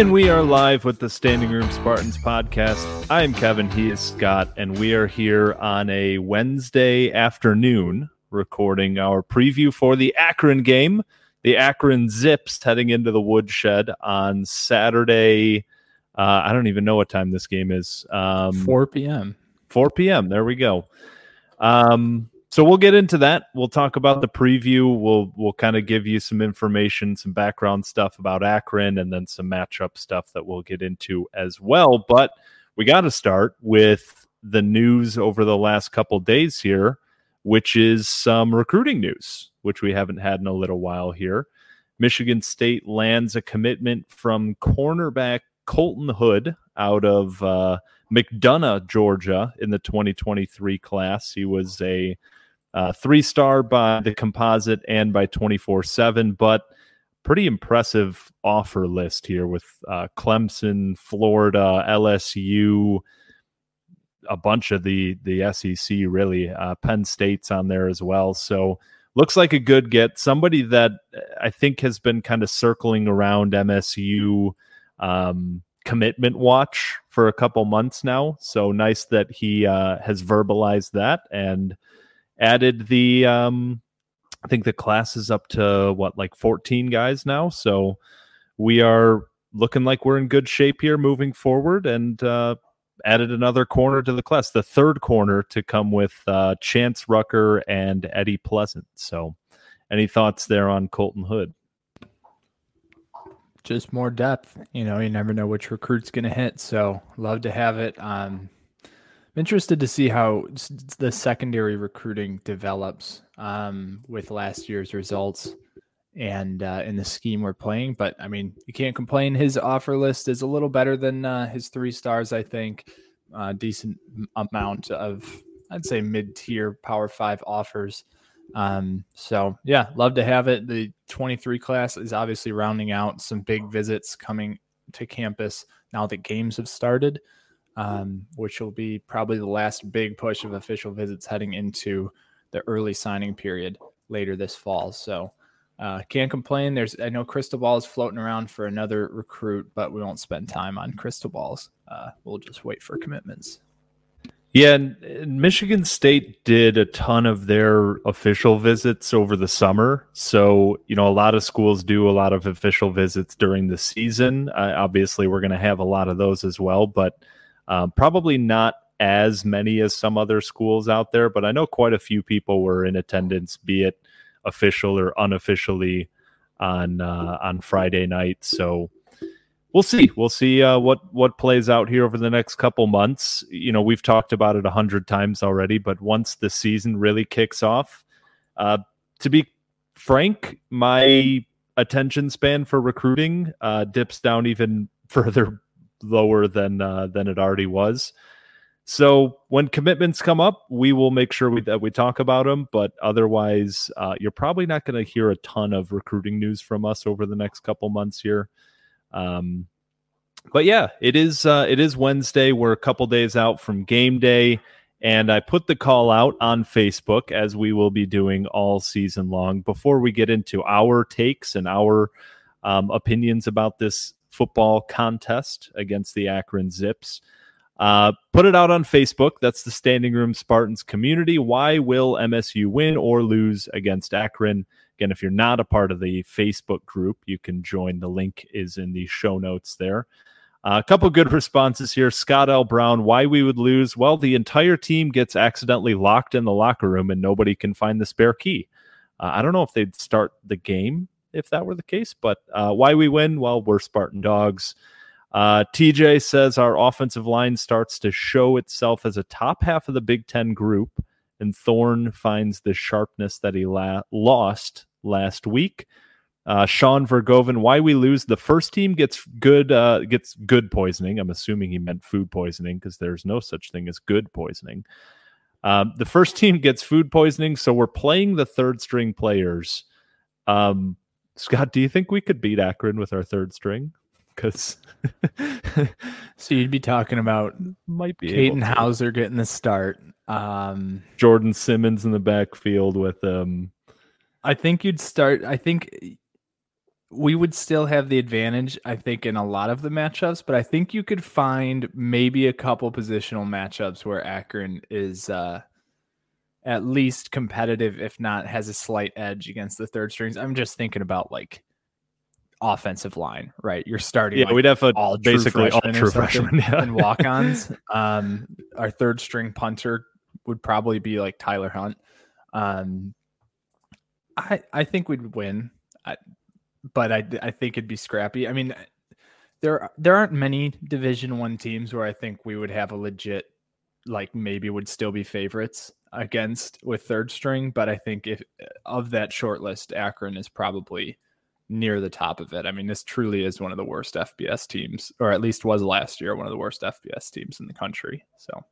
And we are live with the Standing Room Spartans podcast. I am Kevin, he is Scott, and we are here on a Wednesday afternoon recording our preview for the Akron game. The Akron Zips heading into the woodshed on Saturday. Uh, I don't even know what time this game is. Um, 4 p.m. 4 p.m. There we go. Um, so we'll get into that. We'll talk about the preview. We'll we'll kind of give you some information, some background stuff about Akron, and then some matchup stuff that we'll get into as well. But we got to start with the news over the last couple days here, which is some recruiting news, which we haven't had in a little while here. Michigan State lands a commitment from cornerback Colton Hood out of uh, McDonough, Georgia, in the 2023 class. He was a uh, three star by the composite and by 24 7, but pretty impressive offer list here with uh, Clemson, Florida, LSU, a bunch of the the SEC really. Uh, Penn State's on there as well. So looks like a good get. Somebody that I think has been kind of circling around MSU um, commitment watch for a couple months now. So nice that he uh, has verbalized that and added the um I think the class is up to what like 14 guys now. So we are looking like we're in good shape here moving forward and uh added another corner to the class, the third corner to come with uh Chance Rucker and Eddie Pleasant. So any thoughts there on Colton Hood? Just more depth. You know, you never know which recruit's going to hit. So love to have it. Um, I'm interested to see how the secondary recruiting develops um, with last year's results and uh, in the scheme we're playing. But I mean, you can't complain. His offer list is a little better than uh, his three stars, I think. Uh, decent amount of, I'd say, mid tier Power Five offers. Um, so yeah, love to have it. The 23 class is obviously rounding out some big visits coming to campus now that games have started um, which will be probably the last big push of official visits heading into the early signing period later this fall. So uh, can't complain. There's I know crystal ball is floating around for another recruit, but we won't spend time on crystal balls. Uh, we'll just wait for commitments. Yeah, and Michigan State did a ton of their official visits over the summer. So, you know, a lot of schools do a lot of official visits during the season. Uh, obviously, we're going to have a lot of those as well, but um, probably not as many as some other schools out there, but I know quite a few people were in attendance, be it official or unofficially, on uh, on Friday night. So we'll see. We'll see uh, what what plays out here over the next couple months. You know, we've talked about it a hundred times already, but once the season really kicks off, uh, to be frank, my attention span for recruiting uh, dips down even further lower than uh, than it already was. So when commitments come up, we will make sure we, that we talk about them. But otherwise, uh, you're probably not going to hear a ton of recruiting news from us over the next couple months here. Um, but yeah, it is uh, it is Wednesday. We're a couple days out from game day, And I put the call out on Facebook as we will be doing all season long. Before we get into our takes and our um, opinions about this football contest against the Akron Zips, uh, put it out on Facebook. That's the Standing Room Spartans community. Why will MSU win or lose against Akron? Again, if you're not a part of the Facebook group, you can join. The link is in the show notes there. Uh, a couple good responses here. Scott L. Brown, why we would lose? Well, the entire team gets accidentally locked in the locker room and nobody can find the spare key. Uh, I don't know if they'd start the game if that were the case, but uh, why we win? Well, we're Spartan dogs. Uh, TJ says our offensive line starts to show itself as a top half of the Big Ten group, and Thorne finds the sharpness that he la- lost last week. Uh, Sean Vergoven, why we lose? The first team gets good uh, gets good poisoning. I'm assuming he meant food poisoning because there's no such thing as good poisoning. Um, the first team gets food poisoning, so we're playing the third string players. Um, Scott, do you think we could beat Akron with our third string? because so you'd be talking about might be Katin Houser getting the start. Um, Jordan Simmons in the backfield with um I think you'd start I think we would still have the advantage, I think, in a lot of the matchups, but I think you could find maybe a couple positional matchups where Akron is uh at least competitive, if not has a slight edge against the third strings. I'm just thinking about like offensive line, right? You're starting. Yeah, like we'd have a all basically all true freshmen yeah. and walk-ons. um, our third string punter would probably be like Tyler Hunt. Um, I I think we'd win, I, but I I think it'd be scrappy. I mean, there there aren't many Division One teams where I think we would have a legit like maybe would still be favorites against with third string, but I think if of that short list, Akron is probably near the top of it. I mean, this truly is one of the worst FBS teams, or at least was last year one of the worst FBS teams in the country. So,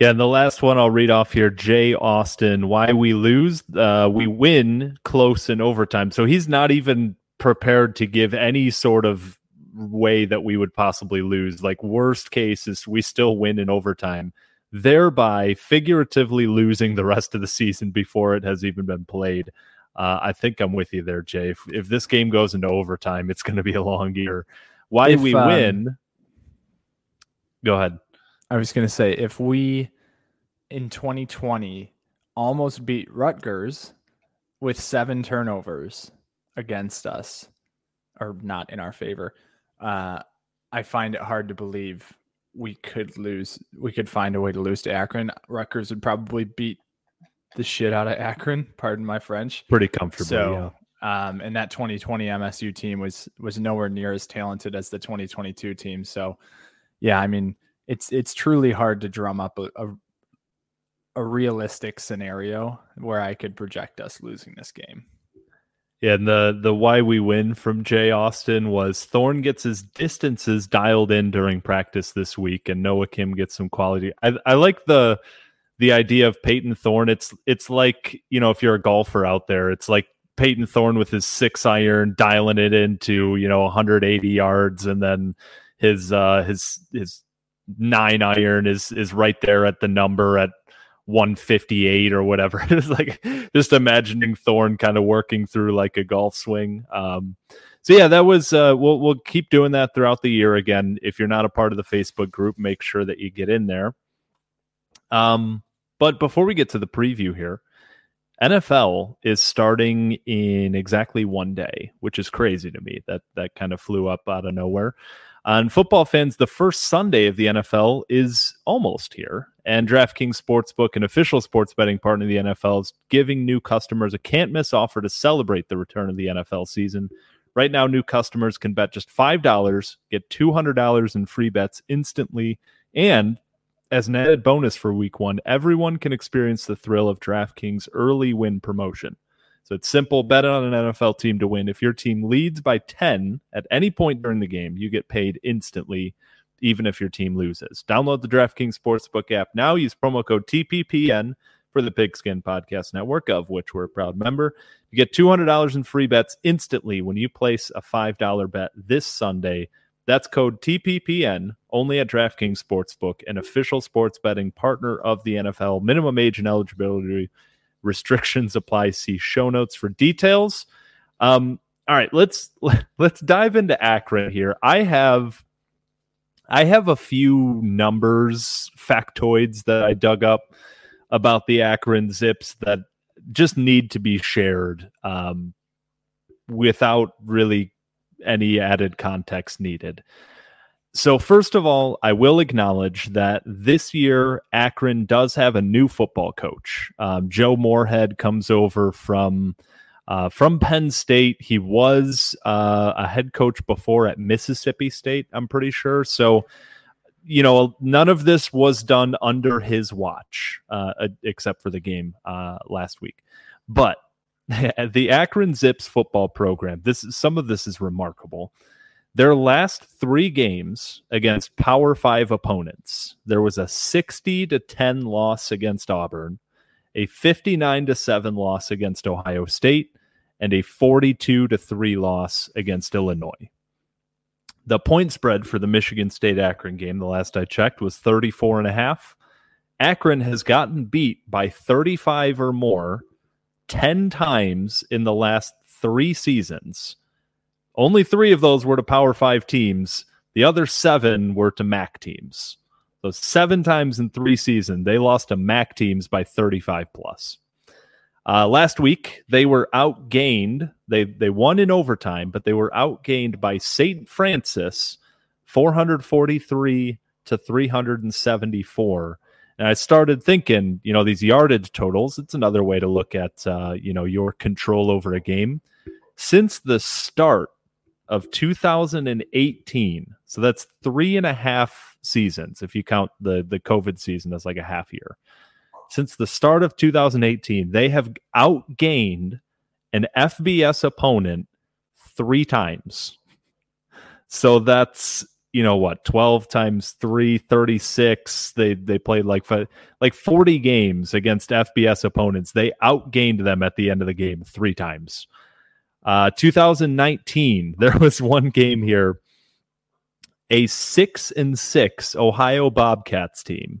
yeah, and the last one I'll read off here Jay Austin, why we lose. Uh, we win close in overtime. So he's not even prepared to give any sort of way that we would possibly lose. Like, worst case is we still win in overtime, thereby figuratively losing the rest of the season before it has even been played. Uh, I think I'm with you there, Jay. If, if this game goes into overtime, it's going to be a long year. Why if, we um, win? Go ahead. I was going to say if we in 2020 almost beat Rutgers with seven turnovers against us, or not in our favor, uh, I find it hard to believe we could lose. We could find a way to lose to Akron. Rutgers would probably beat the shit out of Akron. Pardon my French. Pretty comfortable. So, yeah. um, and that 2020 MSU team was was nowhere near as talented as the 2022 team. So, yeah, I mean, it's it's truly hard to drum up a, a a realistic scenario where I could project us losing this game. Yeah, and the the why we win from Jay Austin was Thorne gets his distances dialed in during practice this week, and Noah Kim gets some quality. I, I like the the idea of Payton Thorne. It's it's like you know if you're a golfer out there, it's like Payton Thorne with his six iron dialing it into you know 180 yards, and then his uh, his his nine iron is is right there at the number at 158 or whatever. it's like just imagining Thorne kind of working through like a golf swing. Um, so yeah, that was uh, we'll we'll keep doing that throughout the year. Again, if you're not a part of the Facebook group, make sure that you get in there. Um, but before we get to the preview here, NFL is starting in exactly one day, which is crazy to me. That that kind of flew up out of nowhere. And football fans, the first Sunday of the NFL is almost here. And DraftKings Sportsbook, an official sports betting partner of the NFL, is giving new customers a can't miss offer to celebrate the return of the NFL season. Right now, new customers can bet just $5, get $200 in free bets instantly, and as an added bonus for week one, everyone can experience the thrill of DraftKings early win promotion. So it's simple bet on an NFL team to win. If your team leads by 10 at any point during the game, you get paid instantly, even if your team loses. Download the DraftKings Sportsbook app now. Use promo code TPPN for the Pigskin Podcast Network, of which we're a proud member. You get $200 in free bets instantly when you place a $5 bet this Sunday That's code TPPN only at DraftKings Sportsbook, an official sports betting partner of the NFL. Minimum age and eligibility restrictions apply. See show notes for details. Um, all right, let's let's dive into Akron here. I have I have a few numbers, factoids that I dug up about the Akron Zips that just need to be shared um, without really any added context needed. So, first of all, I will acknowledge that this year Akron does have a new football coach. Um, Joe Moorhead comes over from uh, from Penn State. He was uh, a head coach before at Mississippi State. I'm pretty sure. So, you know, none of this was done under his watch, uh, except for the game uh, last week. But the Akron Zips football program, this some of this is remarkable. Their last three games against Power Five opponents, there was a 60 to 10 loss against Auburn, a 59 to 7 loss against Ohio State, and a 42 to 3 loss against Illinois. The point spread for the Michigan State Akron game, the last I checked, was 34 and a half. Akron has gotten beat by 35 or more 10 times in the last three seasons. Only three of those were to Power Five teams. The other seven were to MAC teams. So seven times in three seasons, they lost to MAC teams by 35 plus. Uh, last week, they were outgained. They they won in overtime, but they were outgained by St. Francis, 443 to 374 and I started thinking, you know, these yardage totals, it's another way to look at, uh, you know, your control over a game. Since the start of 2018, so that's three and a half seasons, if you count the, the COVID season as like a half year. Since the start of 2018, they have outgained an FBS opponent three times. So that's you know what 12 times 3 36 they they played like like 40 games against fbs opponents they outgained them at the end of the game three times uh 2019 there was one game here a 6 and 6 ohio bobcats team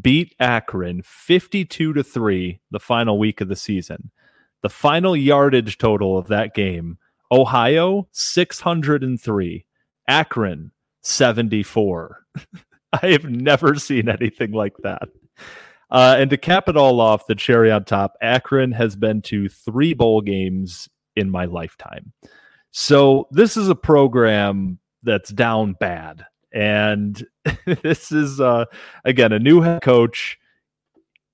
beat akron 52 to 3 the final week of the season the final yardage total of that game ohio 603 akron 74. I have never seen anything like that. Uh, and to cap it all off, the cherry on top, Akron has been to three bowl games in my lifetime. So this is a program that's down bad. And this is, uh, again, a new head coach.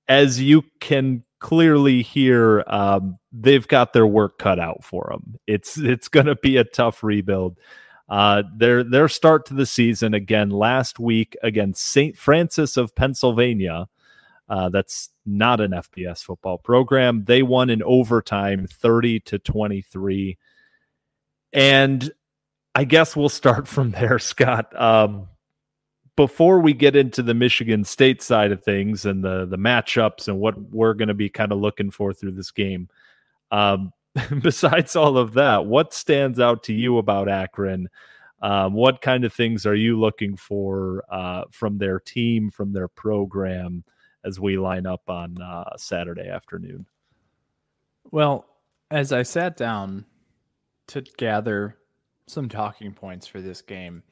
As you can clearly hear, um, they've got their work cut out for them. It's it's going to be a tough rebuild. Uh, their their start to the season again last week against St. Francis of Pennsylvania. Uh, that's not an FBS football program. They won in overtime, thirty to twenty three. And I guess we'll start from there, Scott. Um, before we get into the Michigan State side of things and the the matchups and what we're going to be kind of looking for through this game, um, besides all of that, what stands out to you about Akron? Um, what kind of things are you looking for uh, from their team, from their program, as we line up on uh, Saturday afternoon? Well, as I sat down to gather some talking points for this game,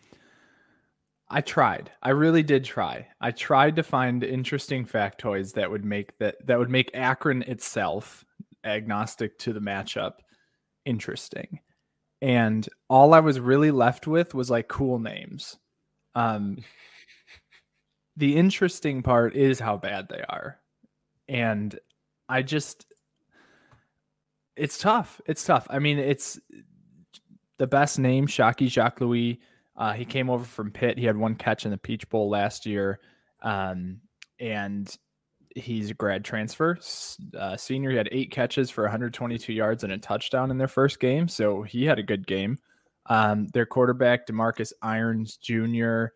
I tried. I really did try. I tried to find interesting factoids that would make that that would make Akron itself agnostic to the matchup interesting. And all I was really left with was like cool names. Um, the interesting part is how bad they are. And I just, it's tough. It's tough. I mean, it's the best name, Shocky Jacques Louis. Uh, he came over from Pitt. He had one catch in the Peach Bowl last year. Um, and he's a grad transfer uh, senior. He had eight catches for 122 yards and a touchdown in their first game, so he had a good game. Um, their quarterback Demarcus Irons Jr.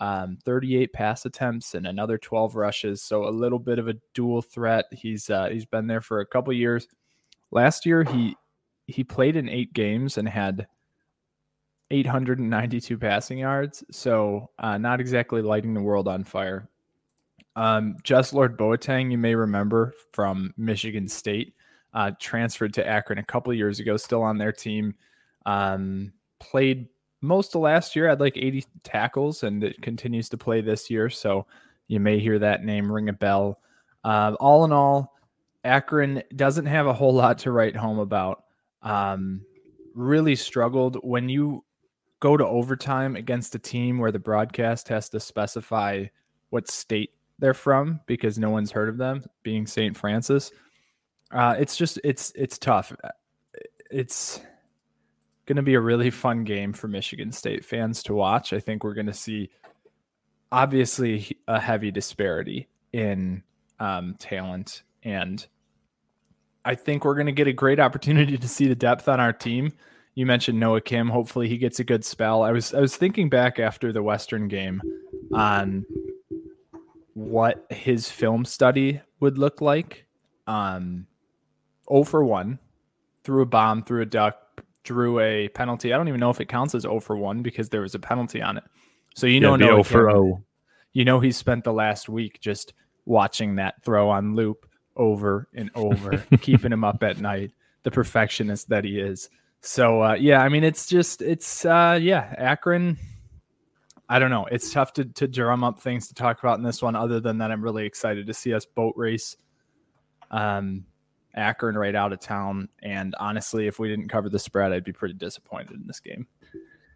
Um, 38 pass attempts and another 12 rushes, so a little bit of a dual threat. He's uh, he's been there for a couple years. Last year he he played in eight games and had 892 passing yards. So uh, not exactly lighting the world on fire. Um, Jeslord Boateng, you may remember from Michigan State, uh, transferred to Akron a couple years ago, still on their team. Um, played most of last year, had like 80 tackles, and it continues to play this year. So you may hear that name ring a bell. Uh, all in all, Akron doesn't have a whole lot to write home about. Um, really struggled when you go to overtime against a team where the broadcast has to specify what state they're from because no one's heard of them, being St. Francis. Uh, it's just it's it's tough. It's going to be a really fun game for Michigan State fans to watch. I think we're going to see obviously a heavy disparity in um, talent and I think we're going to get a great opportunity to see the depth on our team. You mentioned Noah Kim. Hopefully, he gets a good spell. I was I was thinking back after the Western game on what his film study would look like. Um, 0 for 1, threw a bomb, threw a duck, drew a penalty. I don't even know if it counts as 0 for 1 because there was a penalty on it. So you know, yeah, Noah 0 for 0. You know, he spent the last week just watching that throw on loop over and over, keeping him up at night. The perfectionist that he is. So uh, yeah, I mean, it's just it's uh, yeah, Akron. I don't know. It's tough to to drum up things to talk about in this one. Other than that, I'm really excited to see us boat race. Um, Akron right out of town, and honestly, if we didn't cover the spread, I'd be pretty disappointed in this game.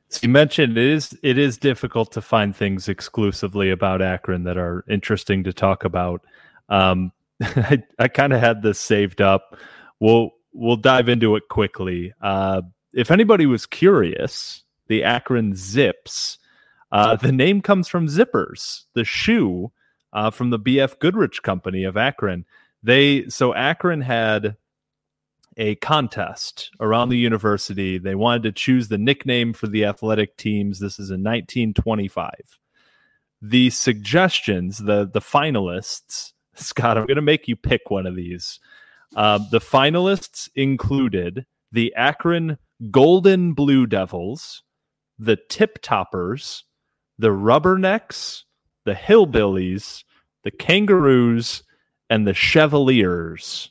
So you mentioned it is it is difficult to find things exclusively about Akron that are interesting to talk about. Um, I, I kind of had this saved up. We'll we'll dive into it quickly. Uh, if anybody was curious, the Akron Zips, uh, the name comes from Zippers, the shoe uh, from the BF Goodrich Company of Akron. They so Akron had a contest around the university. They wanted to choose the nickname for the athletic teams. This is in 1925. The suggestions, the the finalists, Scott, I'm going to make you pick one of these. Uh, the finalists included the Akron Golden Blue Devils, the Tip Toppers, the Rubbernecks, the Hillbillies, the Kangaroos, and the Chevaliers.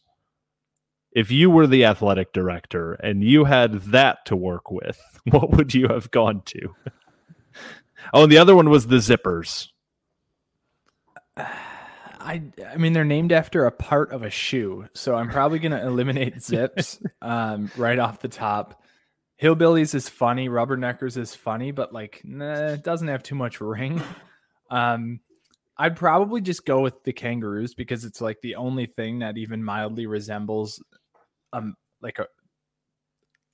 If you were the athletic director and you had that to work with, what would you have gone to? oh, and the other one was the Zippers. I I mean they're named after a part of a shoe, so I'm probably gonna eliminate zips um, right off the top. Hillbillies is funny, Rubberneckers is funny, but like nah, it doesn't have too much ring. Um, I'd probably just go with the kangaroos because it's like the only thing that even mildly resembles um like a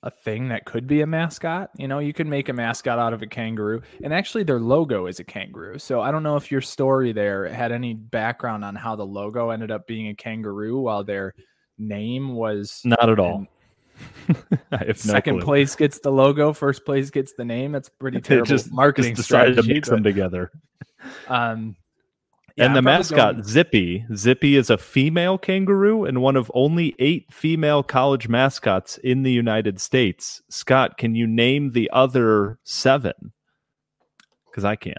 a thing that could be a mascot. You know, you could make a mascot out of a kangaroo. And actually, their logo is a kangaroo. So I don't know if your story there had any background on how the logo ended up being a kangaroo while their name was not at all. second no place gets the logo, first place gets the name. That's pretty terrible just, marketing just decided strategy. To mix them together. Um, yeah, and the mascot going... Zippy. Zippy is a female kangaroo and one of only eight female college mascots in the United States. Scott, can you name the other seven? Because I can't.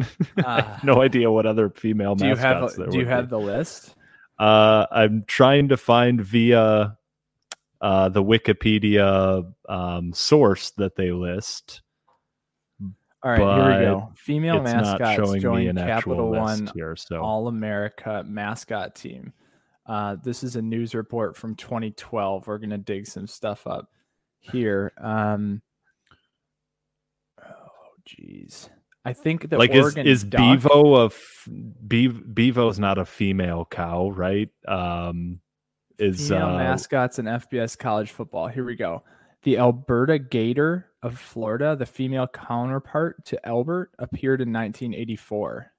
Uh, I no idea what other female do mascots you have, Do you have the list? Uh, I'm trying to find via uh, the Wikipedia um, source that they list. All right, here we go. Female mascots join Capital One here, so. All America mascot team. Uh, this is a news report from 2012. We're gonna dig some stuff up here. Um, oh, geez. I think that like Oregon is, is duck, Bevo a f- Bevo is not a female cow, right? Um, is female uh, mascots in FBS college football. Here we go. The Alberta Gator of Florida, the female counterpart to Albert, appeared in 1984,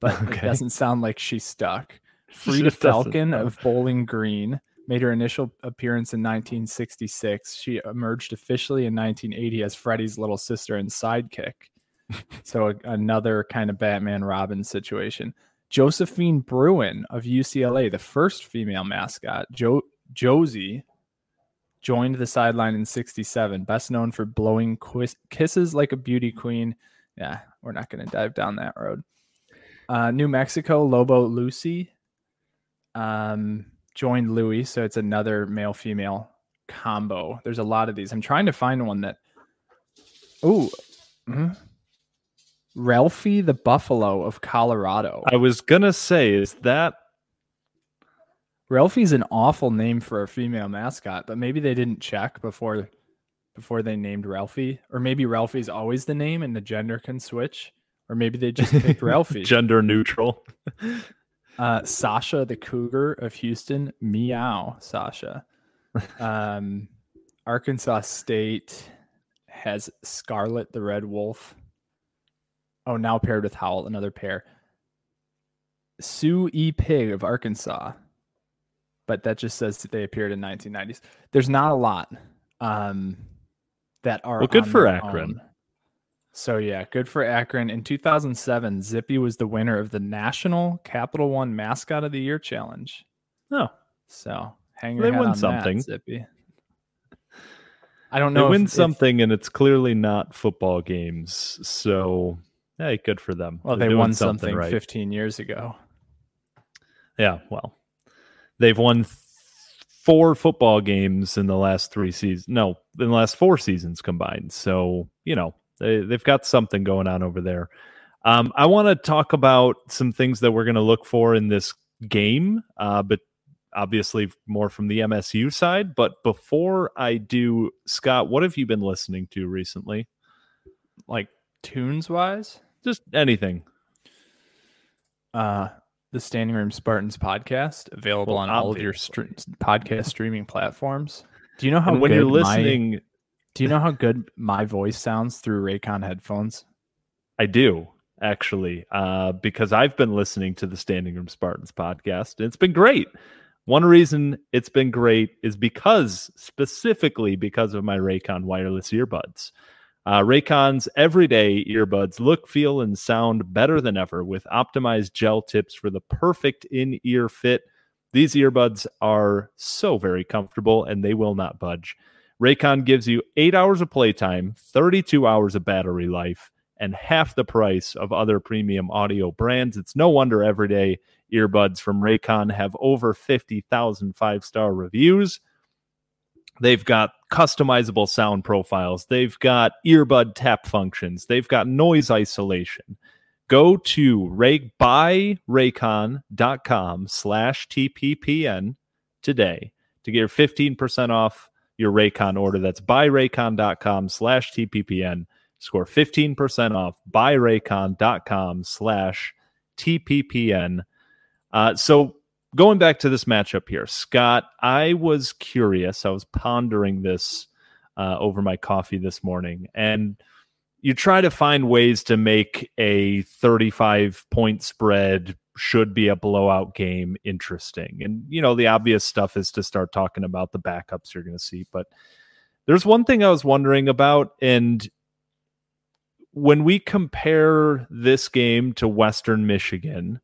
but okay. it doesn't sound like she's stuck. Frieda Falcon of Bowling Green made her initial appearance in 1966. She emerged officially in 1980 as Freddie's little sister and sidekick. so a, another kind of Batman Robin situation. Josephine Bruin of UCLA, the first female mascot. Jo- Josie joined the sideline in 67, best known for blowing kisses like a beauty queen. Yeah, we're not going to dive down that road. Uh, New Mexico, Lobo Lucy um, joined Louis. So it's another male female combo. There's a lot of these. I'm trying to find one that. Oh, mm-hmm. Ralphie the Buffalo of Colorado. I was going to say, is that Ralphie's an awful name for a female mascot, but maybe they didn't check before before they named Ralphie, or maybe Ralphie's always the name and the gender can switch, or maybe they just picked Ralphie. Gender neutral. uh, Sasha the Cougar of Houston, meow, Sasha. Um, Arkansas State has Scarlet the Red Wolf. Oh, now paired with Howl, another pair. Sue E. Pig of Arkansas but that just says that they appeared in 1990s. There's not a lot um, that are well, good for Akron. Own. So yeah, good for Akron. In 2007, Zippy was the winner of the National Capital One Mascot of the Year Challenge. Oh, so hang your they win something, that, Zippy. I don't know. They win something, if, and it's clearly not football games. So, hey, good for them. Well, They're they won something, something right. 15 years ago. Yeah, well, They've won four football games in the last three seasons. No, in the last four seasons combined. So, you know, they, they've got something going on over there. Um, I want to talk about some things that we're going to look for in this game, uh, but obviously more from the MSU side. But before I do, Scott, what have you been listening to recently? Like tunes wise? Just anything. Uh, the Standing Room Spartans podcast, available well, on all of your podcast streaming platforms. Do you know how and when you're listening? My, do you know how good my voice sounds through Raycon headphones? I do actually, uh, because I've been listening to the Standing Room Spartans podcast, and it's been great. One reason it's been great is because specifically because of my Raycon wireless earbuds. Uh, Raycon's everyday earbuds look, feel, and sound better than ever with optimized gel tips for the perfect in ear fit. These earbuds are so very comfortable and they will not budge. Raycon gives you eight hours of playtime, 32 hours of battery life, and half the price of other premium audio brands. It's no wonder everyday earbuds from Raycon have over 50,000 five star reviews. They've got customizable sound profiles. They've got earbud tap functions. They've got noise isolation. Go to ray, buyraycon.com slash TPPN today to get your 15% off your Raycon order. That's buyraycon.com slash TPPN. Score 15% off buyraycon.com slash TPPN. Uh, so going back to this matchup here, Scott, I was curious. I was pondering this uh, over my coffee this morning, and you try to find ways to make a 35 point spread should be a blowout game interesting. And, you know, the obvious stuff is to start talking about the backups you're going to see. But there's one thing I was wondering about, and when we compare this game to Western Michigan,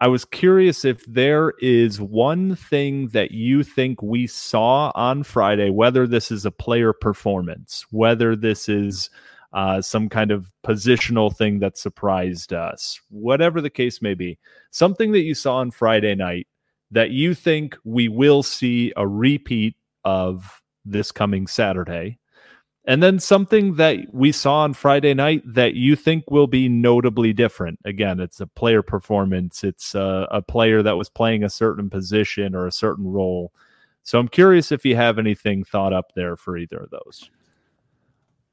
I was curious if there is one thing that you think we saw on Friday, whether this is a player performance, whether this is uh, some kind of positional thing that surprised us, whatever the case may be, something that you saw on Friday night that you think we will see a repeat of this coming Saturday and then something that we saw on Friday night that you think will be notably different. Again, it's a player performance, it's a, a, player that was playing a certain position or a certain role. So I'm curious if you have anything thought up there for either of those.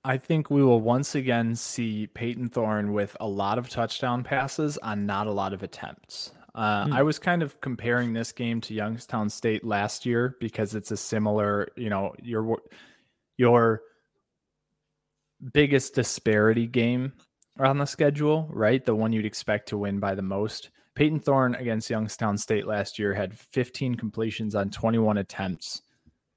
I think we will once again see Payton Thorne with a lot of touchdown passes on not a lot of attempts. Uh, hmm. I was kind of comparing this game to Youngstown State last year because it's a similar, you know, your your biggest disparity game on the schedule, right? The one you'd expect to win by the most. Payton Thorne against Youngstown State last year had 15 completions on 21 attempts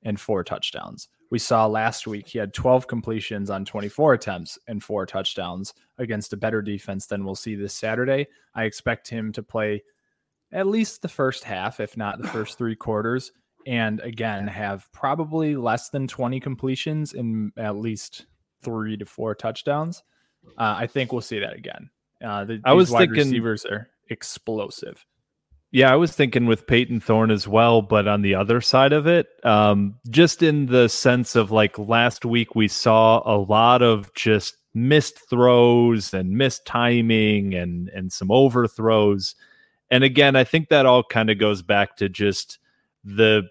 and four touchdowns. We saw last week he had 12 completions on 24 attempts and four touchdowns against a better defense than we'll see this Saturday. I expect him to play at least the first half, if not the first three quarters, and again have probably less than 20 completions and at least three to four touchdowns. Uh, I think we'll see that again. Uh, the, I was wide thinking receivers are explosive. Yeah, I was thinking with Payton Thorne as well, but on the other side of it, um, just in the sense of like last week, we saw a lot of just missed throws and missed timing and and some overthrows. And again, I think that all kind of goes back to just the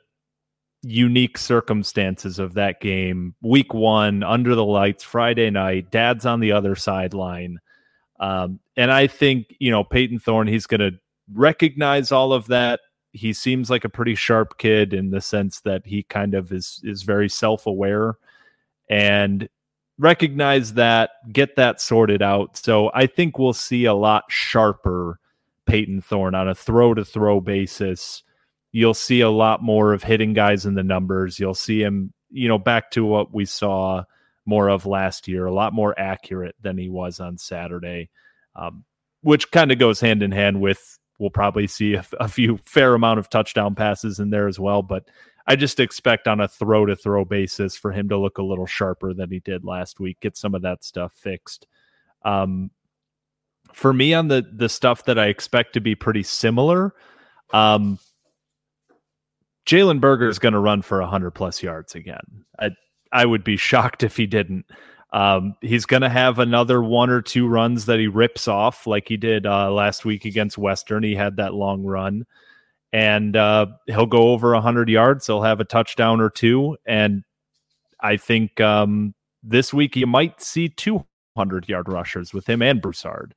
unique circumstances of that game. Week one, under the lights, Friday night, dad's on the other sideline. Um, and I think, you know, Payton Thorne, he's going to recognize all of that. He seems like a pretty sharp kid in the sense that he kind of is is very self-aware and recognize that, get that sorted out. So I think we'll see a lot sharper Payton Thorne on a throw to throw basis. You'll see a lot more of hitting guys in the numbers. You'll see him, you know, back to what we saw more of last year, a lot more accurate than he was on Saturday, um, which kind of goes hand in hand with we'll probably see a, a few fair amount of touchdown passes in there as well. But I just expect on a throw to throw basis for him to look a little sharper than he did last week, get some of that stuff fixed. Um, for me, on the the stuff that I expect to be pretty similar, um, Jalen Berger is going to run for hundred plus yards again. I I would be shocked if he didn't. Um, he's going to have another one or two runs that he rips off, like he did uh, last week against Western. He had that long run and uh, he'll go over 100 yards. He'll have a touchdown or two. And I think um, this week you might see 200 yard rushers with him and Broussard.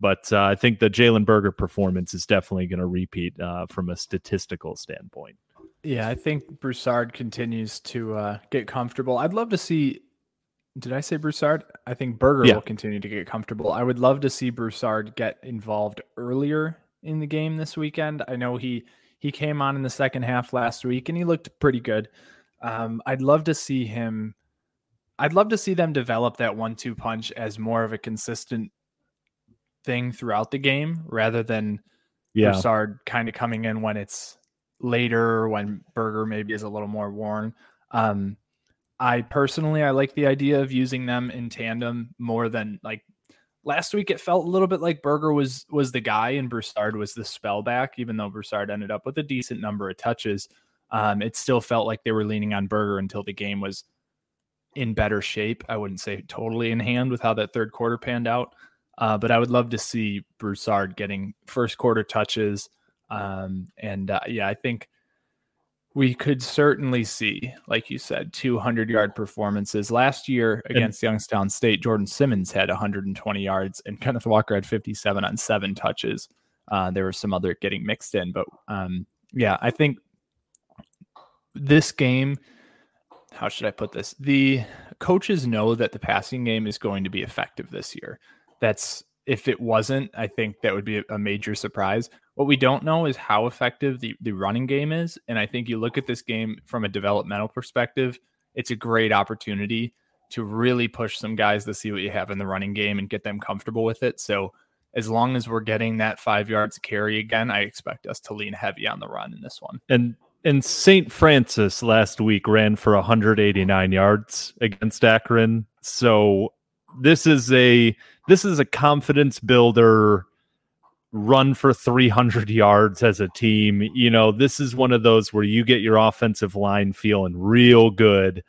But uh, I think the Jalen Berger performance is definitely going to repeat uh, from a statistical standpoint. Yeah, I think Broussard continues to uh, get comfortable. I'd love to see. Did I say Broussard? I think Berger Yeah. will continue to get comfortable. I would love to see Broussard get involved earlier in the game this weekend. I know he he came on in the second half last week and he looked pretty good. Um, I'd love to see him. I'd love to see them develop that one-two punch as more of a consistent thing throughout the game rather than Broussard kind of coming in when it's later, when Berger maybe is a little more worn. Um, I personally I like the idea of using them in tandem more than like last week. It felt a little bit like Berger was was the guy and Broussard was the spellback, even though Broussard ended up with a decent number of touches. Um, it still felt like they were leaning on Berger until the game was in better shape. I wouldn't say totally in hand with how that third quarter panned out. Uh, but I would love to see Broussard getting first quarter touches. Um, and uh, yeah, I think we could certainly see, like you said, 200 yard performances. Last year against Youngstown State, Jordan Simmons had 120 yards and Kenneth Walker had 57 on seven touches. Uh, there were some other getting mixed in, but um, yeah, I think this game, how should I put this? The coaches know that the passing game is going to be effective this year. That's if it wasn't, I think that would be a major surprise. What we don't know is how effective the, the running game is. And I think you look at this game from a developmental perspective, it's a great opportunity to really push some guys to see what you have in the running game and get them comfortable with it. So as long as we're getting that five yards carry again, I expect us to lean heavy on the run in this one. And and St. Francis last week ran for 189 yards against Akron. So this is a this is a confidence builder run for 300 yards as a team. You know, this is one of those where you get your offensive line feeling real good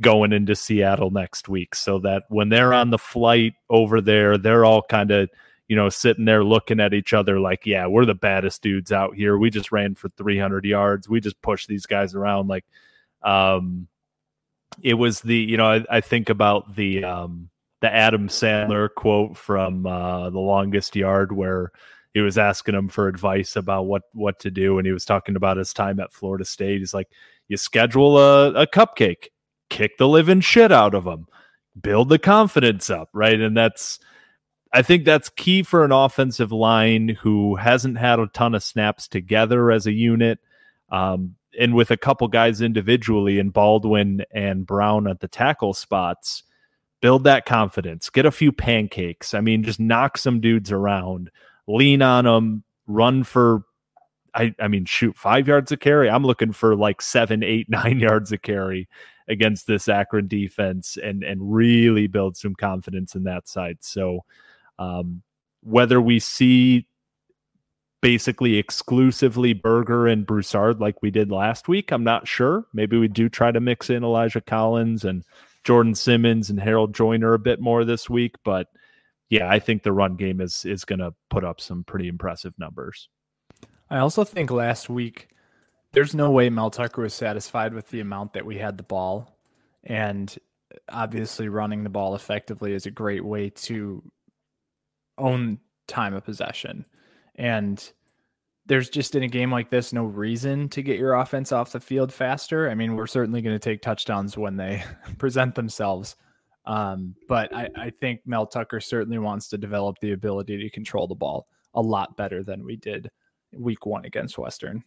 going into Seattle next week so that when they're on the flight over there, they're all kind of, you know, sitting there looking at each other like, yeah, we're the baddest dudes out here. We just ran for 300 yards. We just pushed these guys around like um it was the, you know, I, I think about the um the Adam Sandler quote from uh, The Longest Yard, where he was asking him for advice about what what to do, and he was talking about his time at Florida State. He's like, "You schedule a, a cupcake, kick the living shit out of them, build the confidence up, right?" And that's, I think that's key for an offensive line who hasn't had a ton of snaps together as a unit. Um, and with a couple guys individually in Baldwin and Brown at the tackle spots, build that confidence, get a few pancakes. I mean, just knock some dudes around, lean on them, run for, I, I mean, shoot, five yards of carry. I'm looking for like seven, eight, nine yards of carry against this Akron defense and and really build some confidence in that side. So um, whether we see basically exclusively Berger and Broussard like we did last week, I'm not sure. Maybe we do try to mix in Elijah Collins and Jordan Simmons and Harold Joyner a bit more this week, but yeah, I think the run game is is going to put up some pretty impressive numbers. I also think last week there's no way Mel Tucker was satisfied with the amount that we had the ball. And obviously, running the ball effectively is a great way to own time of possession. And there's just in a game like this no reason to get your offense off the field faster. I mean, we're certainly going to take touchdowns when they present themselves. Um, but I, I think Mel Tucker certainly wants to develop the ability to control the ball a lot better than we did week one against Western.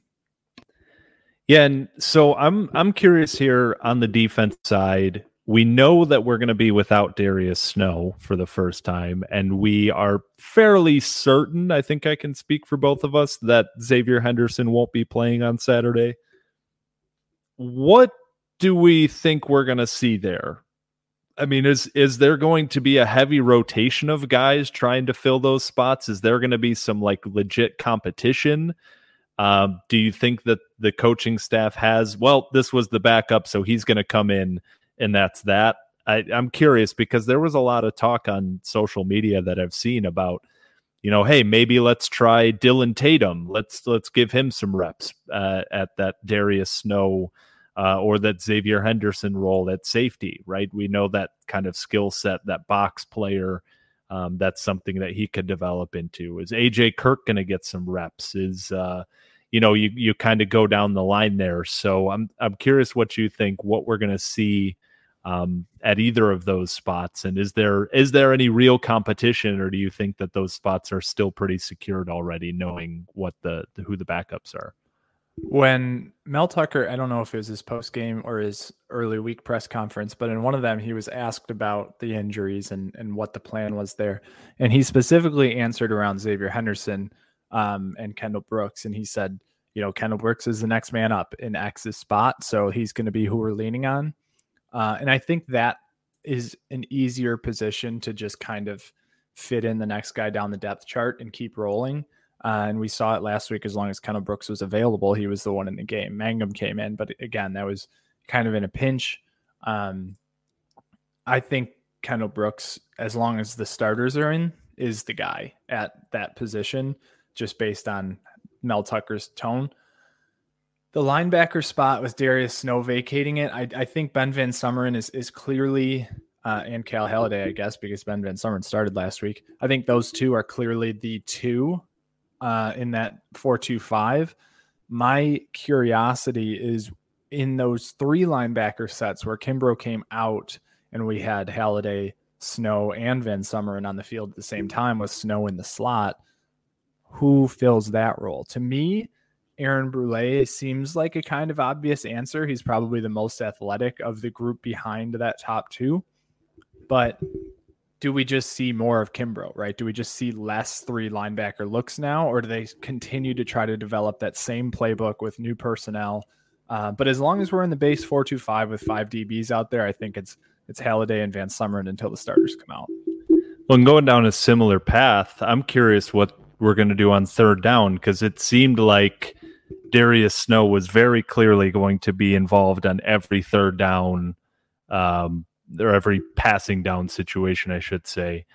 Yeah, and so I'm I'm curious here on the defense side. We know that we're going to be without Darius Snow for the first time, and we are fairly certain. I think I can speak for both of us that Xavier Henderson won't be playing on Saturday. What do we think we're going to see there? I mean, is is there going to be a heavy rotation of guys trying to fill those spots? Is there going to be some like legit competition? Um, do you think that the coaching staff has, well, this was the backup, so he's going to come in and that's that? I, I'm curious because there was a lot of talk on social media that I've seen about, you know, hey, maybe let's try Dillon Tatum. Let's let's give him some reps uh, at that Darius Snow uh, or that Xavier Henderson role at safety. Right? We know that kind of skill set, that box player. Um, that's something that he could develop into. Is AJ Kirk going to get some reps? Is uh, you know, you you kind of go down the line there. So I'm I'm curious what you think, what we're going to see um, at either of those spots, and is there is there any real competition, or do you think that those spots are still pretty secured already, knowing what the, the who the backups are? When Mel Tucker, I don't know if it was his post game or his early week press conference, but in one of them, he was asked about the injuries and, and what the plan was there. And he specifically answered around Xavier Henderson um, and Kendell Brooks. And he said, you know, Kendell Brooks is the next man up in X's spot. So he's going to be who we're leaning on. Uh, and I think that is an easier position to just kind of fit in the next guy down the depth chart and keep rolling. Uh, and we saw it last week as long as Kendell Brooks was available, he was the one in the game. Mangham came in, but again, that was kind of in a pinch. Um, I think Kendell Brooks, as long as the starters are in, is the guy at that position just based on Mel Tucker's tone. The linebacker spot with Darius Snow vacating it. I, I think Ben Van Sumeren is is clearly uh, and Cal Haladay, I guess, because Ben Van Sumeren started last week. I think those two are clearly the two uh, in that four two five. My curiosity is in those three linebacker sets where Kimbrough came out and we had Haladay, Snow, and Van Sumeren on the field at the same time with Snow in the slot who fills that role. To me, Aaron Brule seems like a kind of obvious answer. He's probably the most athletic of the group behind that top two. But do we just see more of Kimbrough, right? Do we just see less three linebacker looks now, or do they continue to try to develop that same playbook with new personnel? Uh, but as long as we're in the base four two five with five DBs out there, I think it's it's Haladay and Van Sumeren until the starters come out. Well, and going down a similar path, I'm curious what we're going to do on third down because it seemed like Darius Snow was very clearly going to be involved on every third down um, or every passing down situation, I should say,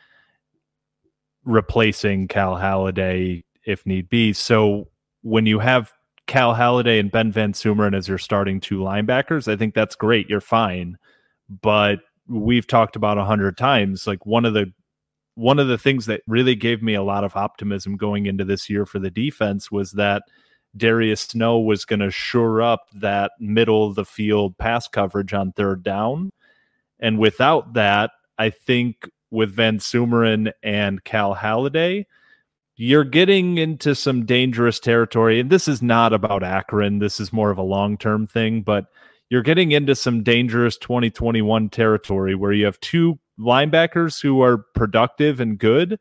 replacing Cal Haladay if need be. So when you have Cal Haladay and Ben Van Sumeren as your starting two linebackers, I think that's great. You're fine. But we've talked about a hundred times, like one of the one of the things that really gave me a lot of optimism going into this year for the defense was that Darius Snow was going to shore up that middle of the field pass coverage on third down. And without that, I think with Van Sumeren and Cal Haladay, you're getting into some dangerous territory. And this is not about Akron. This is more of a long term thing, but you're getting into some dangerous 2021 territory where you have two linebackers who are productive and good,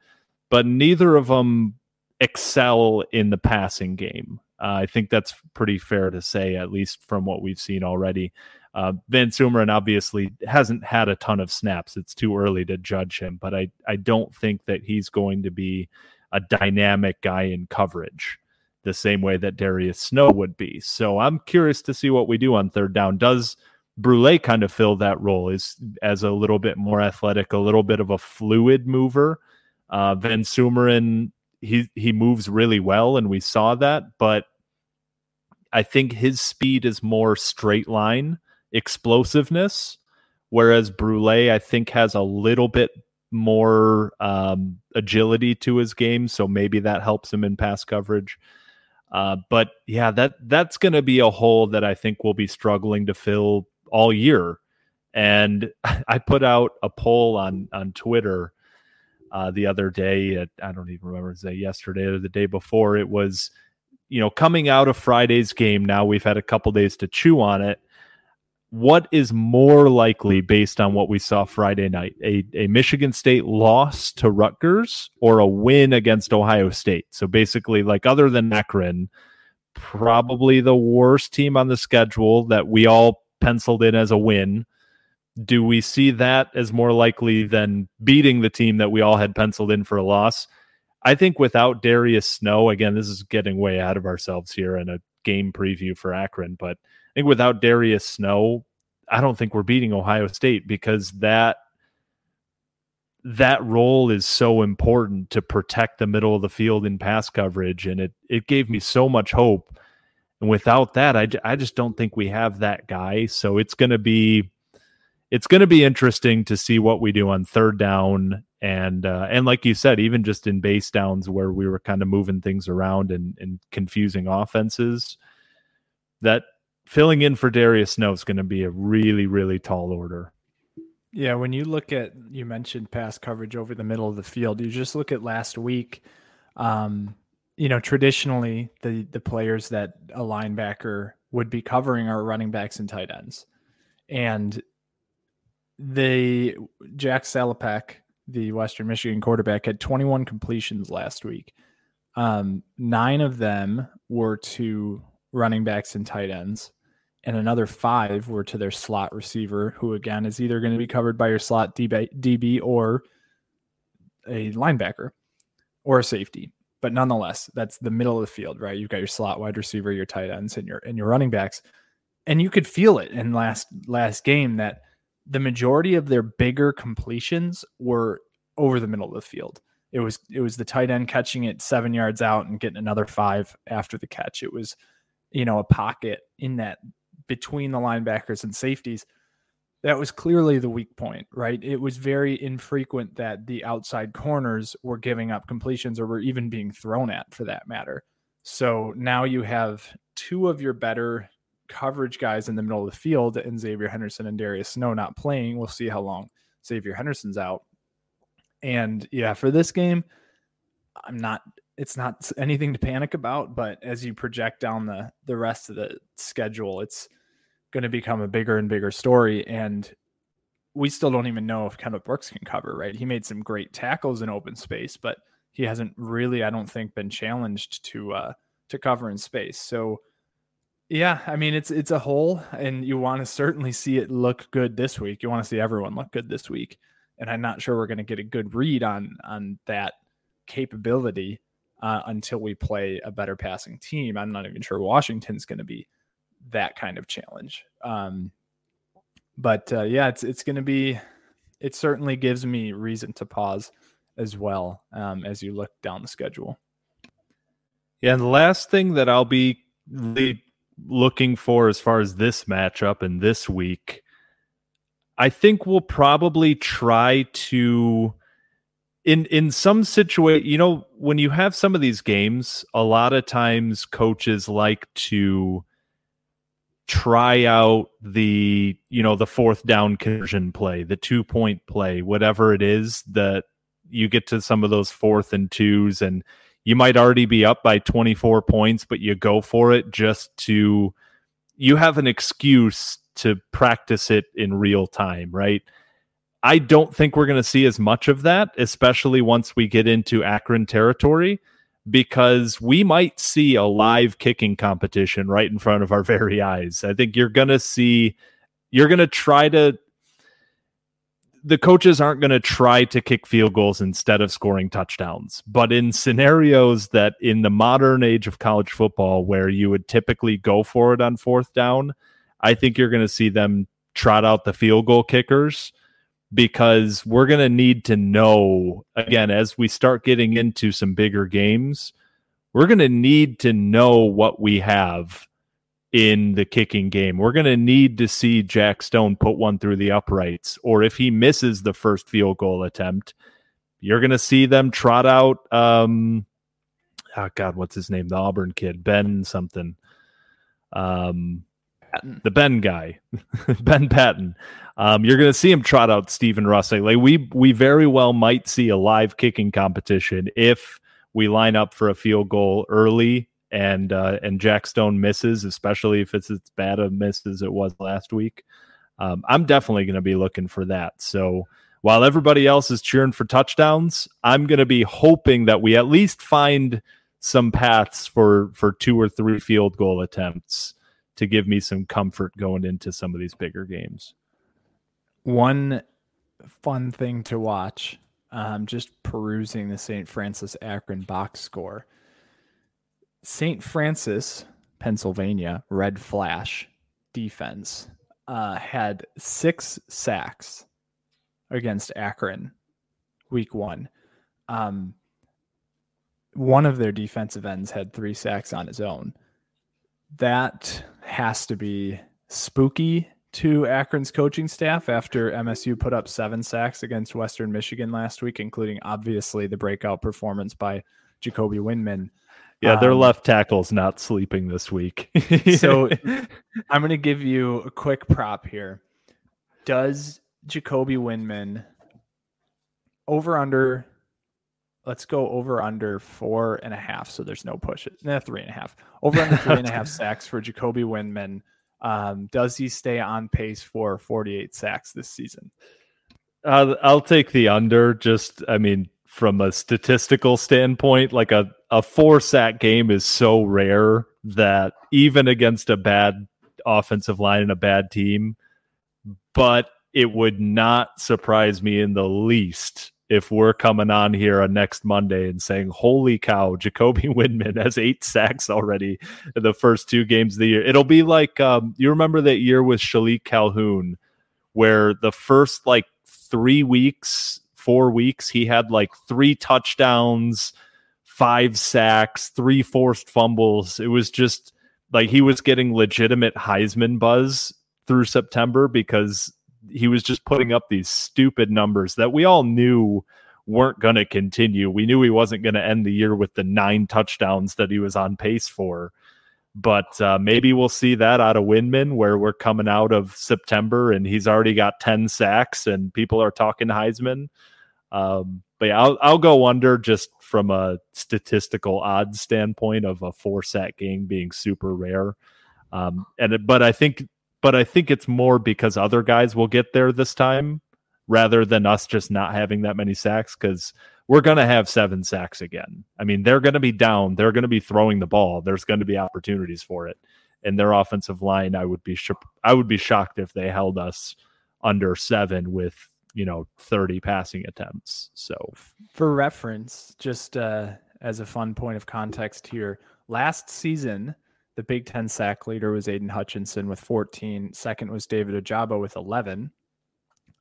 but neither of them excel in the passing game. Uh, I think that's pretty fair to say, at least from what we've seen already. Uh, Van Sumeren obviously hasn't had a ton of snaps. It's too early to judge him, but I, I don't think that he's going to be a dynamic guy in coverage the same way that Darius Snow would be. So I'm curious to see what we do on third down. Does Brule kind of fill that role is as a little bit more athletic, a little bit of a fluid mover. Uh, Van Sumeren, he he moves really well, and we saw that. But I think his speed is more straight line explosiveness, whereas Brule, I think, has a little bit more um, agility to his game, so maybe that helps him in pass coverage. Uh, but yeah, that that's going to be a hole that I think we'll be struggling to fill all year. And I put out a poll on on Twitter uh, the other day. At, I don't even remember say yesterday or the day before. It was, you know, coming out of Friday's game. Now we've had a couple days to chew on it. What is more likely based on what we saw Friday night? A, a Michigan State loss to Rutgers or a win against Ohio State? So basically, like other than Akron, probably the worst team on the schedule that we all penciled in as a win. Do we see that as more likely than beating the team that we all had penciled in for a loss? I think without Darius Snow, again, this is getting way out of ourselves here in a game preview for Akron, but I think without Darius Snow, I don't think we're beating Ohio State because that that role is so important to protect the middle of the field in pass coverage and it it gave me so much hope and without that, I, I just don't think we have that guy. So it's going to be it's going to be interesting to see what we do on third down and uh, and like you said, even just in base downs where we were kind of moving things around and, and confusing offenses, that filling in for Darius Snow is going to be a really really tall order. Yeah, when you look at you mentioned pass coverage over the middle of the field, you just look at last week. Um, you know, traditionally the the players that a linebacker would be covering are running backs and tight ends. And the Jack Salopek, the Western Michigan quarterback, had 21 completions last week. Um, nine of them were to running backs and tight ends, and another five were to their slot receiver, who again is either going to be covered by your slot DB, DB or a linebacker or a safety but nonetheless, that's the middle of the field, right? You've got your slot wide receiver, your tight ends, and your and your running backs, and you could feel it in last last game that the majority of their bigger completions were over the middle of the field. It was it was the tight end catching it seven yards out and getting another five after the catch. It was, you know, a pocket in that between the linebackers and safeties that was clearly the weak point, right? It was very infrequent that the outside corners were giving up completions or were even being thrown at for that matter. So now you have two of your better coverage guys in the middle of the field and Xavier Henderson and Darius Snow not playing. We'll see how long Xavier Henderson's out. And yeah, for this game, I'm not it's not anything to panic about, but as you project down the the rest of the schedule, it's going to become a bigger and bigger story. And we still don't even know if Kendell Brooks can cover, right? He made some great tackles in open space, but he hasn't really, I don't think, been challenged to uh to cover in space. So yeah, I mean it's it's a hole and you want to certainly see it look good this week. You want to see everyone look good this week. And I'm not sure we're going to get a good read on on that capability uh, until we play a better passing team. I'm not even sure Washington's going to be that kind of challenge. Um, but uh, yeah, it's it's going to be. It certainly gives me reason to pause as well um, as you look down the schedule. Yeah, and the last thing that I'll be really looking for as far as this matchup and this week, I think we'll probably try to in in some situation, you know, when you have some of these games, a lot of times coaches like to try out the you know the fourth down conversion play the two point play whatever it is that you get to some of those fourth and twos and you might already be up by 24 points but you go for it just to you have an excuse to practice it in real time right i don't think we're going to see as much of that especially once we get into akron territory because we might see a live kicking competition right in front of our very eyes. I think you're going to see, you're going to try to, the coaches aren't going to try to kick field goals instead of scoring touchdowns. But in scenarios that in the modern age of college football, where you would typically go for it on fourth down, I think you're going to see them trot out the field goal kickers because we're going to need to know again as we start getting into some bigger games we're going to need to know what we have in the kicking game we're going to need to see jack stone put one through the uprights or if he misses the first field goal attempt you're going to see them trot out um oh god what's his name the auburn kid ben something um the Ben guy, Ben Patton. Um, you're going to see him trot out Stephen Russell. Like we we very well might see a live kicking competition if we line up for a field goal early and uh, and Jack Stone misses, especially if it's as bad a miss as it was last week. Um, I'm definitely going to be looking for that. So while everybody else is cheering for touchdowns, I'm going to be hoping that we at least find some paths for for two or three field goal attempts to give me some comfort going into some of these bigger games. One fun thing to watch, um, just perusing the St. Francis Akron box score. St. Francis, Pennsylvania, Red Flash defense uh, had six sacks against Akron week one. Um, one of their defensive ends had three sacks on his own. That has to be spooky to Akron's coaching staff after MSU put up seven sacks against Western Michigan last week, including obviously the breakout performance by Jacoby Windmon. Yeah, their um, left tackle's not sleeping this week. so I'm going to give you a quick prop here. Does Jacoby Windmon over under let's go over under four and a half. So there's no pushes. Nah, three and a half. Over under three and a half sacks for Jacoby Windmon. Um, does he stay on pace for 48 sacks this season? Uh, I'll take the under. Just, I mean, from a statistical standpoint, like a, a four sack game is so rare that even against a bad offensive line and a bad team, but it would not surprise me in the least if we're coming on here on next Monday and saying, "Holy cow, Jacoby Windmon has eight sacks already in the first two games of the year." It'll be like um, you remember that year with Shilique Calhoun, where the first like three weeks, four weeks, he had like three touchdowns, five sacks, three forced fumbles. It was just like he was getting legitimate Heisman buzz through September because he was just putting up these stupid numbers that we all knew weren't going to continue. We knew he wasn't going to end the year with the nine touchdowns that he was on pace for. But uh, maybe we'll see that out of Windmon, where we're coming out of September and he's already got 10 sacks and people are talking Heisman. Um, but yeah, I'll, I'll go under just from a statistical odds standpoint of a four sack game being super rare. Um, and but I think but I think it's more because other guys will get there this time rather than us just not having that many sacks because we're going to have seven sacks again. I mean, they're going to be down. They're going to be throwing the ball. There's going to be opportunities for it. And their offensive line, I would be sh- I would be shocked if they held us under seven with you know 30 passing attempts. So, for reference, just uh, as a fun point of context here, last season the Big Ten sack leader was Aidan Hutchinson with 14. Second was David Ojabo with 11.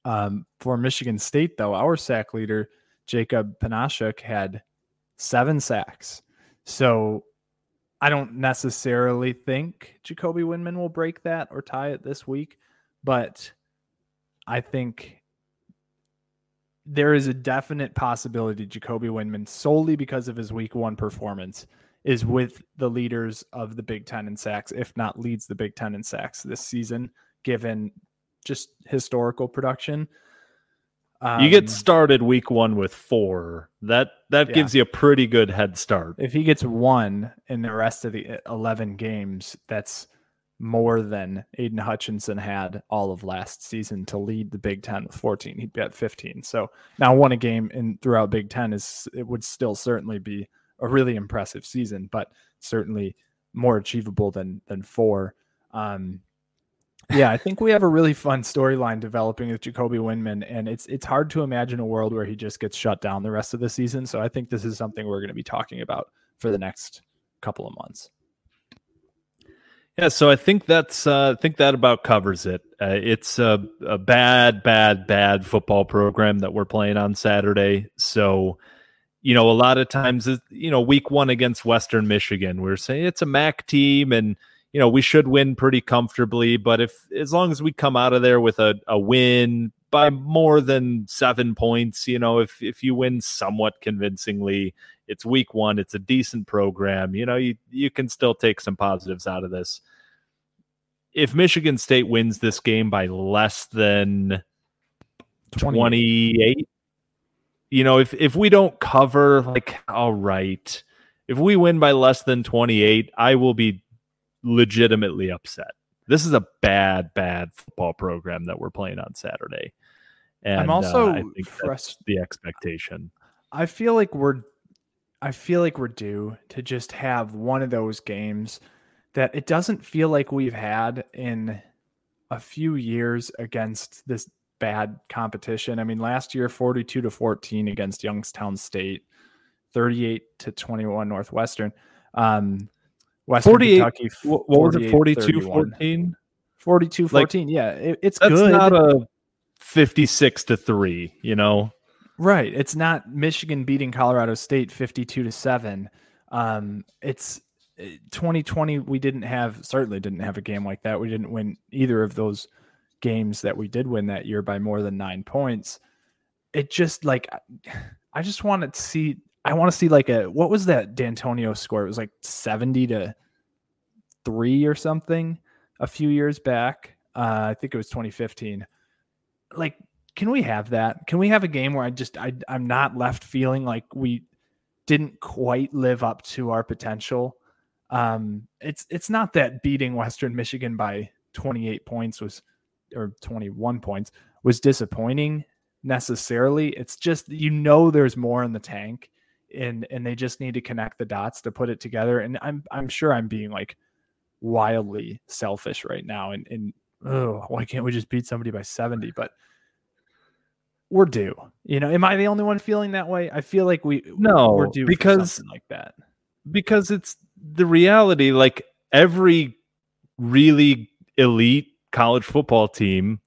Um, for Michigan State, though, our sack leader, Jacob Panasiuk, had seven sacks. So I don't necessarily think Jacoby Windmon will break that or tie it this week, but I think there is a definite possibility Jacoby Windmon, solely because of his week one performance, is with the leaders of the Big Ten in sacks, if not leads the Big Ten in sacks this season, given just historical production. Um, you get um, started week one with four. That that yeah. gives you a pretty good head start. If he gets one in the rest of the eleven games, that's more than Aidan Hutchinson had all of last season to lead the Big Ten with 14. He'd be at 15. So now one a game in throughout Big Ten is it would still certainly be a really impressive season, but certainly more achievable than than four. Um, yeah, I think we have a really fun storyline developing with Jacoby Windmon, and it's it's hard to imagine a world where he just gets shut down the rest of the season. So I think this is something we're going to be talking about for the next couple of months. Yeah, so I think that's uh, I think that about covers it. Uh, it's a, a bad, bad, bad football program that we're playing on Saturday. So, you know, a lot of times, you know, week one against Western Michigan, we're saying it's a MAC team, and you know we should win pretty comfortably. But if as long as we come out of there with a, a win by more than seven points, you know, if if you win somewhat convincingly, it's week one. It's a decent program. You know, you you can still take some positives out of this. If Michigan State wins this game by less than 28, you know, if if we don't cover, like, all right. If we win by less than 28, I will be legitimately upset. This is a bad, bad football program that we're playing on Saturday. And I'm also uh, I think that's the expectation. I feel like we're I feel like we're due to just have one of those games that it doesn't feel like we've had in a few years against this bad competition. I mean, last year 42 to 14 against Youngstown State, 38 to 21 Northwestern. Um Western Kentucky what was it 42 14? 42 14. Like, yeah, it, it's that's good. not a 56 to 3, you know. Right. It's not Michigan beating Colorado State 52 to 7. Um, it's 2020 we didn't have certainly didn't have a game like that. We didn't win either of those games that we did win that year by more than 9 points. It just like I just want to see I want to see like a what was that Dantonio score? It was like 70 to 3 or something a few years back. Uh, I think it was 2015. Like can we have that? Can we have a game where I just I I'm not left feeling like we didn't quite live up to our potential? Um, it's it's not that beating Western Michigan by 28 points was or 21 points was disappointing necessarily. It's just you know there's more in the tank and and they just need to connect the dots to put it together. And I'm I'm sure I'm being like wildly selfish right now and and oh why can't we just beat somebody by 70? But we're due. You know, am I the only one feeling that way? I feel like we no we're due because like that. Because it's the reality. Like every really elite college football team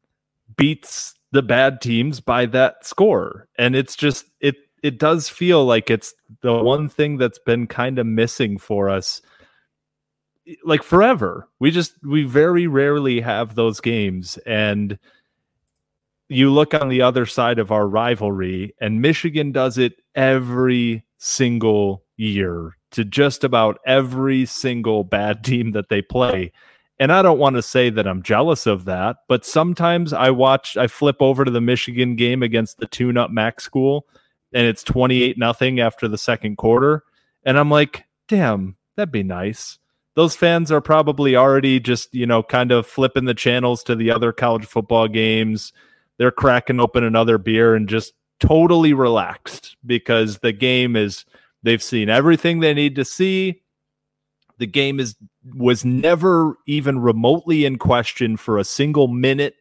beats the bad teams by that score, and it's just it. It does feel like it's the one thing that's been kind of missing for us like forever. We just we very rarely have those games and you look on the other side of our rivalry, and Michigan does it every single year to just about every single bad team that they play. And I don't want to say that I'm jealous of that, but sometimes I watch, I flip over to the Michigan game against the tune up MAC school, and it's 28 nothing after the second quarter. And I'm like, damn, that'd be nice. Those fans are probably already just, you know, kind of flipping the channels to the other college football games they're cracking open another beer and just totally relaxed because the game is they've seen everything they need to see. The game is was never even remotely in question for a single minute.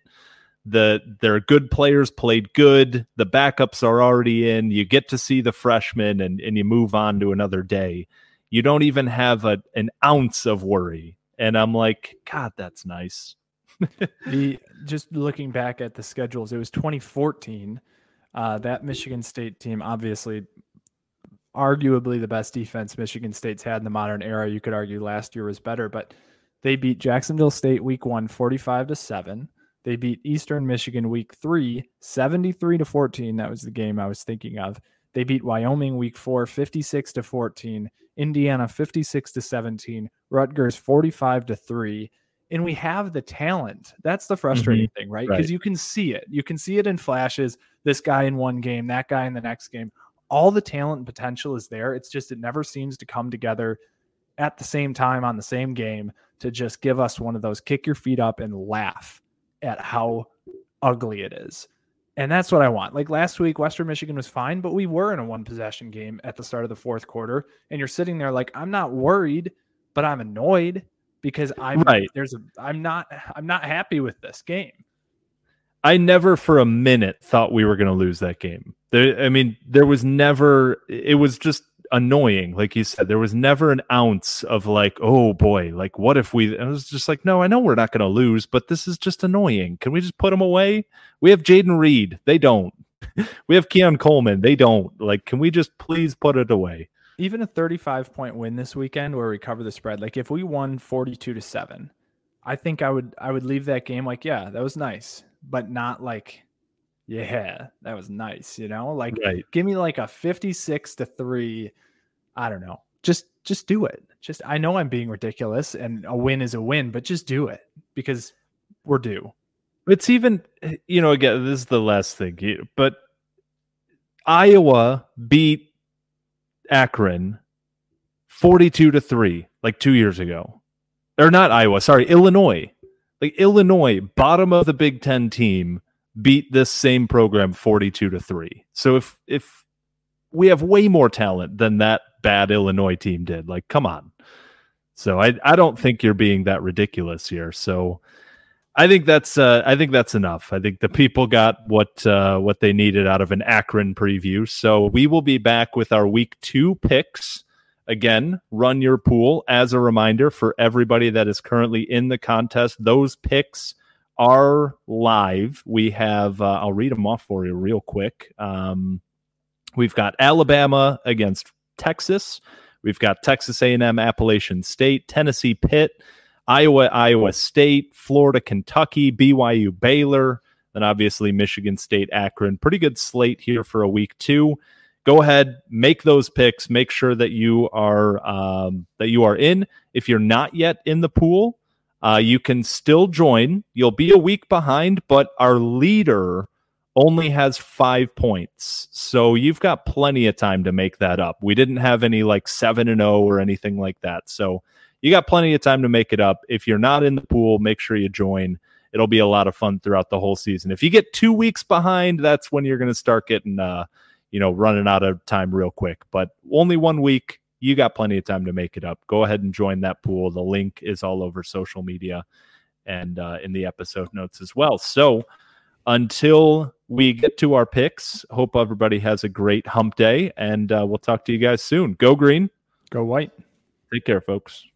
The their good players played good. The backups are already in. You get to see the freshmen and, and you move on to another day. You don't even have a, an ounce of worry. And I'm like, God, that's nice the just looking back at the schedules, it was 2014. Uh, that Michigan State team, obviously, arguably the best defense Michigan State's had in the modern era. You could argue last year was better, but they beat Jacksonville State week one, 45 to 7. They beat Eastern Michigan week three, 73 to 14. That was the game I was thinking of. They beat Wyoming week four, 56 to 14. Indiana 56 to 17. Rutgers 45 to 3 and we have the talent. That's the frustrating mm-hmm. thing, right? Because right. you can see it. You can see it in flashes. This guy in one game, that guy in the next game. All the talent and potential is there. It's just it never seems to come together at the same time on the same game to just give us one of those kick your feet up and laugh at how ugly it is. And that's what I want. Like last week, Western Michigan was fine, but we were in a one possession game at the start of the fourth quarter. And you're sitting there like, I'm not worried, but I'm annoyed because I'm right. There's a I'm not I'm not happy with this game. I never for a minute thought we were going to lose that game. There, I mean, there was never. It was just annoying, like you said. There was never an ounce of like, oh boy, like what if we? I was just like, no, I know we're not going to lose, but this is just annoying. Can we just put them away? We have Jayden Reed. They don't. we have Keon Coleman. They don't. Like, can we just please put it away? even a 35 point win this weekend where we cover the spread, like if we won 42 to 7, I think I would I would leave that game like, yeah, that was nice, but not like yeah, that was nice, you know? Like right. give me like a 56 to 3, I don't know. Just just do it. Just I know I'm being ridiculous and a win is a win, but just do it because we're due. It's even you know again this is the last thing, but Iowa beat Akron 42 to 3 like 2 years ago. Or not Iowa, sorry, Illinois. Like Illinois, bottom of the Big 10 team beat this same program 42 to 3. So if if we have way more talent than that bad Illinois team did, like come on. So I I don't think you're being that ridiculous here. So I think that's uh, I think that's enough. I think the people got what uh, what they needed out of an Akron preview. So we will be back with our week two picks. Again, run your pool as a reminder for everybody that is currently in the contest. Those picks are live. We have uh, I'll read them off for you real quick. Um, we've got Alabama against Texas. We've got Texas A&M, Appalachian State, Tennessee, Pitt. Iowa, Iowa State, Florida, Kentucky, BYU, Baylor, then obviously Michigan State, Akron. Pretty good slate here for a week two. Go ahead, make those picks. Make sure that you are um, that you are in. If you're not yet in the pool, uh, you can still join. You'll be a week behind, but our leader only has five points. So you've got plenty of time to make that up. We didn't have any like seven and zero oh or anything like that. So you got plenty of time to make it up. If you're not in the pool, make sure you join. It'll be a lot of fun throughout the whole season. If you get two weeks behind, that's when you're going to start getting, uh, you know, running out of time real quick. But only one week, you got plenty of time to make it up. Go ahead and join that pool. The link is all over social media and uh, in the episode notes as well. So until we get to our picks, hope everybody has a great hump day, and uh, we'll talk to you guys soon. Go green. Go white. Take care, folks.